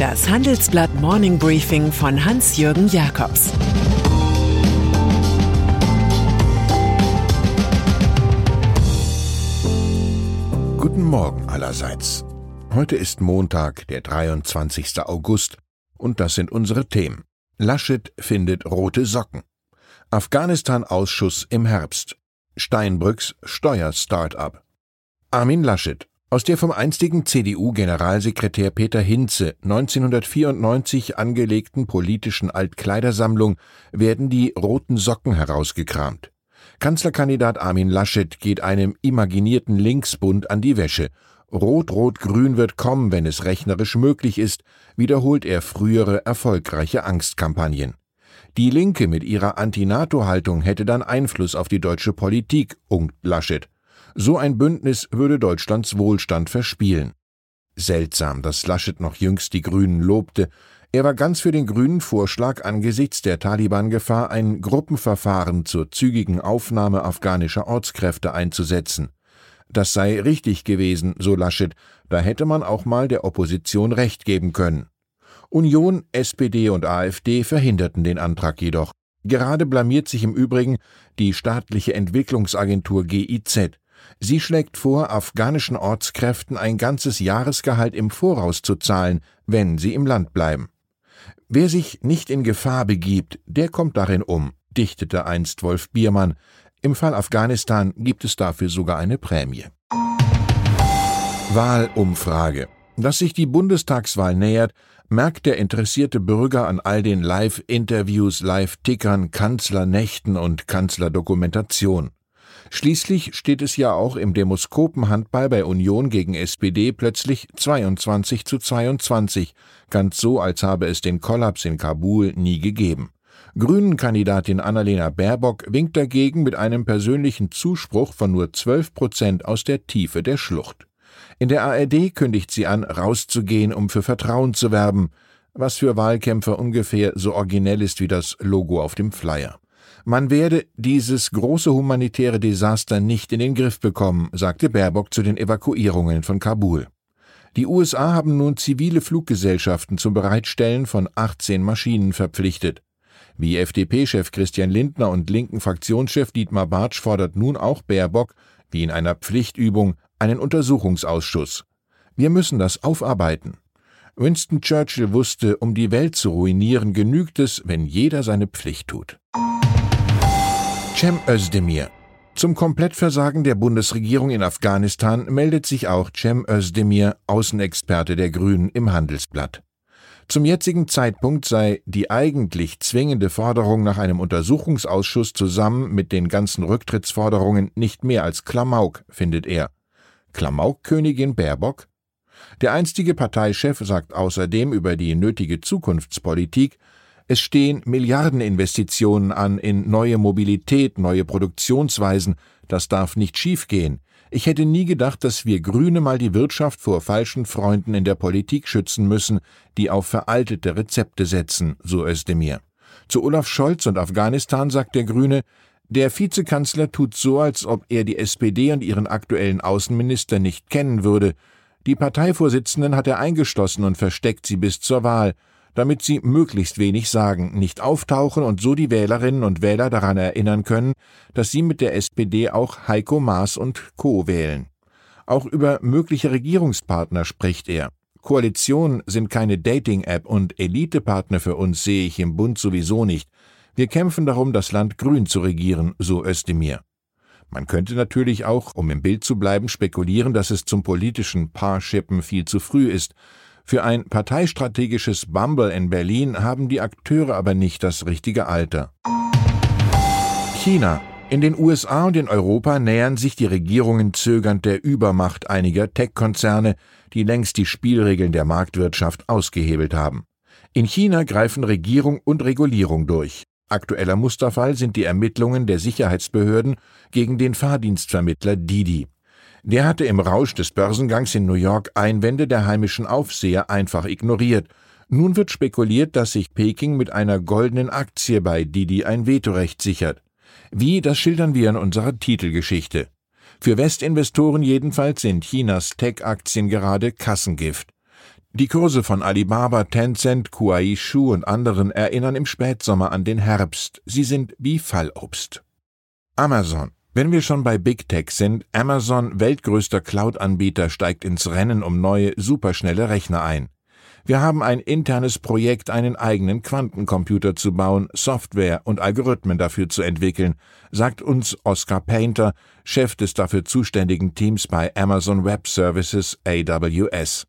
Das Handelsblatt Morning Briefing von Hans-Jürgen Jakobs Guten Morgen allerseits. Heute ist Montag, der 23. August, und das sind unsere Themen. Laschet findet rote Socken. Afghanistan-Ausschuss im Herbst. Steinbrücks Steuer-Startup. Armin Laschet. Aus der vom einstigen CDU-Generalsekretär Peter Hinze 1994 angelegten politischen Altkleidersammlung werden die roten Socken herausgekramt. Kanzlerkandidat Armin Laschet geht einem imaginierten Linksbund an die Wäsche. Rot-Rot-Grün wird kommen, wenn es rechnerisch möglich ist, wiederholt er frühere erfolgreiche Angstkampagnen. Die Linke mit ihrer Anti-NATO-Haltung hätte dann Einfluss auf die deutsche Politik, unkt Laschet. So ein Bündnis würde Deutschlands Wohlstand verspielen. Seltsam, dass Laschet noch jüngst die Grünen lobte. Er war ganz für den grünen Vorschlag angesichts der Taliban-Gefahr, ein Gruppenverfahren zur zügigen Aufnahme afghanischer Ortskräfte einzusetzen. Das sei richtig gewesen, so Laschet, da hätte man auch mal der Opposition Recht geben können. Union, SPD und AfD verhinderten den Antrag jedoch. Gerade blamiert sich im Übrigen die staatliche Entwicklungsagentur GIZ. Sie schlägt vor, afghanischen Ortskräften ein ganzes Jahresgehalt im Voraus zu zahlen, wenn sie im Land bleiben. Wer sich nicht in Gefahr begibt, der kommt darin um, dichtete einst Wolf Biermann. Im Fall Afghanistan gibt es dafür sogar eine Prämie. Wahlumfrage. Dass sich die Bundestagswahl nähert, merkt der interessierte Bürger an all den Live-Interviews, Live-Tickern, Kanzlernächten und Kanzlerdokumentation. Schließlich steht es ja auch im Demoskopenhandball bei Union gegen SPD plötzlich 22 zu 22, ganz so, als habe es den Kollaps in Kabul nie gegeben. Grünen-Kandidatin Annalena Baerbock winkt dagegen mit einem persönlichen Zuspruch von nur 12 Prozent aus der Tiefe der Schlucht. In der ARD kündigt sie an, rauszugehen, um für Vertrauen zu werben, was für Wahlkämpfer ungefähr so originell ist wie das Logo auf dem Flyer. Man werde dieses große humanitäre Desaster nicht in den Griff bekommen, sagte Baerbock zu den Evakuierungen von Kabul. Die USA haben nun zivile Fluggesellschaften zum Bereitstellen von 18 Maschinen verpflichtet. Wie FDP-Chef Christian Lindner und linken Fraktionschef Dietmar Bartsch fordert nun auch Baerbock, wie in einer Pflichtübung, einen Untersuchungsausschuss. Wir müssen das aufarbeiten. Winston Churchill wusste, um die Welt zu ruinieren, genügt es, wenn jeder seine Pflicht tut. Cem Özdemir. Zum Komplettversagen der Bundesregierung in Afghanistan meldet sich auch Cem Özdemir, Außenexperte der Grünen, im Handelsblatt. Zum jetzigen Zeitpunkt sei die eigentlich zwingende Forderung nach einem Untersuchungsausschuss zusammen mit den ganzen Rücktrittsforderungen nicht mehr als Klamauk, findet er. Klamaukkönigin Baerbock? Der einstige Parteichef sagt außerdem über die nötige Zukunftspolitik, es stehen Milliardeninvestitionen an in neue Mobilität, neue Produktionsweisen. Das darf nicht schiefgehen. Ich hätte nie gedacht, dass wir Grüne mal die Wirtschaft vor falschen Freunden in der Politik schützen müssen, die auf veraltete Rezepte setzen, so Özdemir. Zu Olaf Scholz und Afghanistan sagt der Grüne, der Vizekanzler tut so, als ob er die SPD und ihren aktuellen Außenminister nicht kennen würde. Die Parteivorsitzenden hat er eingeschlossen und versteckt sie bis zur Wahl damit sie möglichst wenig sagen, nicht auftauchen und so die Wählerinnen und Wähler daran erinnern können, dass sie mit der SPD auch Heiko Maas und Co. wählen. Auch über mögliche Regierungspartner spricht er. Koalitionen sind keine Dating-App und Elitepartner für uns sehe ich im Bund sowieso nicht. Wir kämpfen darum, das Land grün zu regieren, so Özdemir. Man könnte natürlich auch, um im Bild zu bleiben, spekulieren, dass es zum politischen Paarschippen viel zu früh ist für ein parteistrategisches Bumble in Berlin haben die Akteure aber nicht das richtige Alter. China. In den USA und in Europa nähern sich die Regierungen zögernd der Übermacht einiger Tech-Konzerne, die längst die Spielregeln der Marktwirtschaft ausgehebelt haben. In China greifen Regierung und Regulierung durch. Aktueller Musterfall sind die Ermittlungen der Sicherheitsbehörden gegen den Fahrdienstvermittler Didi. Der hatte im Rausch des Börsengangs in New York Einwände der heimischen Aufseher einfach ignoriert. Nun wird spekuliert, dass sich Peking mit einer goldenen Aktie bei Didi ein Vetorecht sichert. Wie, das schildern wir in unserer Titelgeschichte. Für Westinvestoren jedenfalls sind Chinas Tech-Aktien gerade Kassengift. Die Kurse von Alibaba, Tencent, Kuaishu und anderen erinnern im Spätsommer an den Herbst. Sie sind wie Fallobst. Amazon. Wenn wir schon bei Big Tech sind, Amazon, weltgrößter Cloud-Anbieter, steigt ins Rennen um neue, superschnelle Rechner ein. Wir haben ein internes Projekt, einen eigenen Quantencomputer zu bauen, Software und Algorithmen dafür zu entwickeln, sagt uns Oscar Painter, Chef des dafür zuständigen Teams bei Amazon Web Services AWS.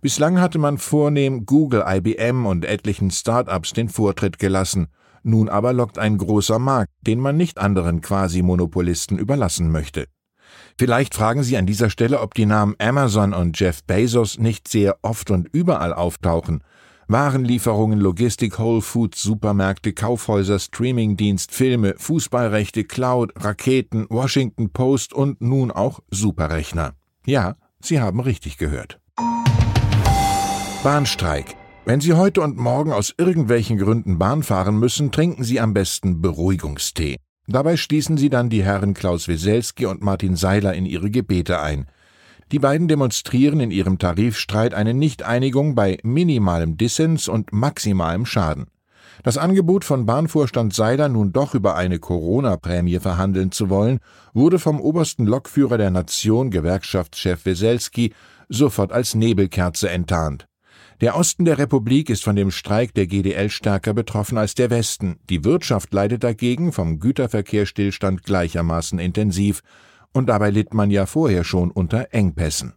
Bislang hatte man vornehm Google, IBM und etlichen Start-ups den Vortritt gelassen – nun aber lockt ein großer Markt, den man nicht anderen Quasi-Monopolisten überlassen möchte. Vielleicht fragen Sie an dieser Stelle, ob die Namen Amazon und Jeff Bezos nicht sehr oft und überall auftauchen. Warenlieferungen, Logistik, Whole Foods, Supermärkte, Kaufhäuser, Streamingdienst, Filme, Fußballrechte, Cloud, Raketen, Washington Post und nun auch Superrechner. Ja, Sie haben richtig gehört. Bahnstreik. Wenn Sie heute und morgen aus irgendwelchen Gründen Bahn fahren müssen, trinken Sie am besten Beruhigungstee. Dabei schließen Sie dann die Herren Klaus Weselski und Martin Seiler in ihre Gebete ein. Die beiden demonstrieren in ihrem Tarifstreit eine Nichteinigung bei minimalem Dissens und maximalem Schaden. Das Angebot von Bahnvorstand Seiler, nun doch über eine Corona-Prämie verhandeln zu wollen, wurde vom obersten Lokführer der Nation, Gewerkschaftschef Weselski, sofort als Nebelkerze enttarnt. Der Osten der Republik ist von dem Streik der GDL stärker betroffen als der Westen. Die Wirtschaft leidet dagegen vom Güterverkehrsstillstand gleichermaßen intensiv. Und dabei litt man ja vorher schon unter Engpässen.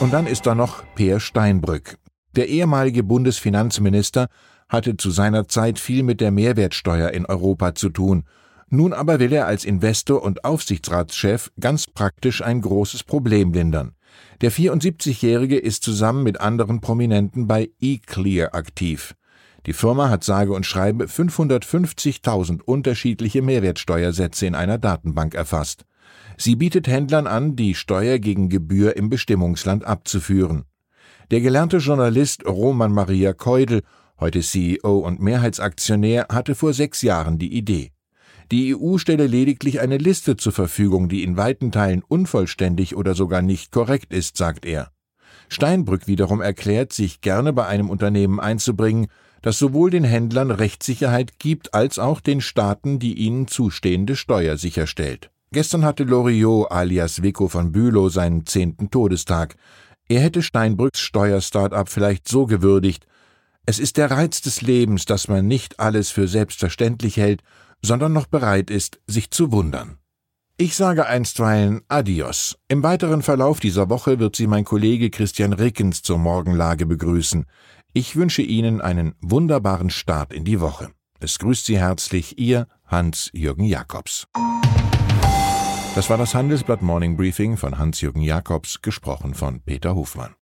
Und dann ist da noch Peer Steinbrück. Der ehemalige Bundesfinanzminister hatte zu seiner Zeit viel mit der Mehrwertsteuer in Europa zu tun. Nun aber will er als Investor und Aufsichtsratschef ganz praktisch ein großes Problem lindern. Der 74-Jährige ist zusammen mit anderen Prominenten bei eClear aktiv. Die Firma hat sage und schreibe 550.000 unterschiedliche Mehrwertsteuersätze in einer Datenbank erfasst. Sie bietet Händlern an, die Steuer gegen Gebühr im Bestimmungsland abzuführen. Der gelernte Journalist Roman Maria Keudel, heute CEO und Mehrheitsaktionär, hatte vor sechs Jahren die Idee. Die EU stelle lediglich eine Liste zur Verfügung, die in weiten Teilen unvollständig oder sogar nicht korrekt ist, sagt er. Steinbrück wiederum erklärt, sich gerne bei einem Unternehmen einzubringen, das sowohl den Händlern Rechtssicherheit gibt, als auch den Staaten die ihnen zustehende Steuer sicherstellt. Gestern hatte Loriot alias Vico von Bülow seinen zehnten Todestag. Er hätte Steinbrücks Steuerstartup vielleicht so gewürdigt, es ist der Reiz des Lebens, dass man nicht alles für selbstverständlich hält sondern noch bereit ist, sich zu wundern. Ich sage einstweilen Adios. Im weiteren Verlauf dieser Woche wird Sie mein Kollege Christian Rickens zur Morgenlage begrüßen. Ich wünsche Ihnen einen wunderbaren Start in die Woche. Es grüßt Sie herzlich Ihr Hans-Jürgen Jakobs. Das war das Handelsblatt Morning Briefing von Hans-Jürgen Jakobs, gesprochen von Peter Hofmann.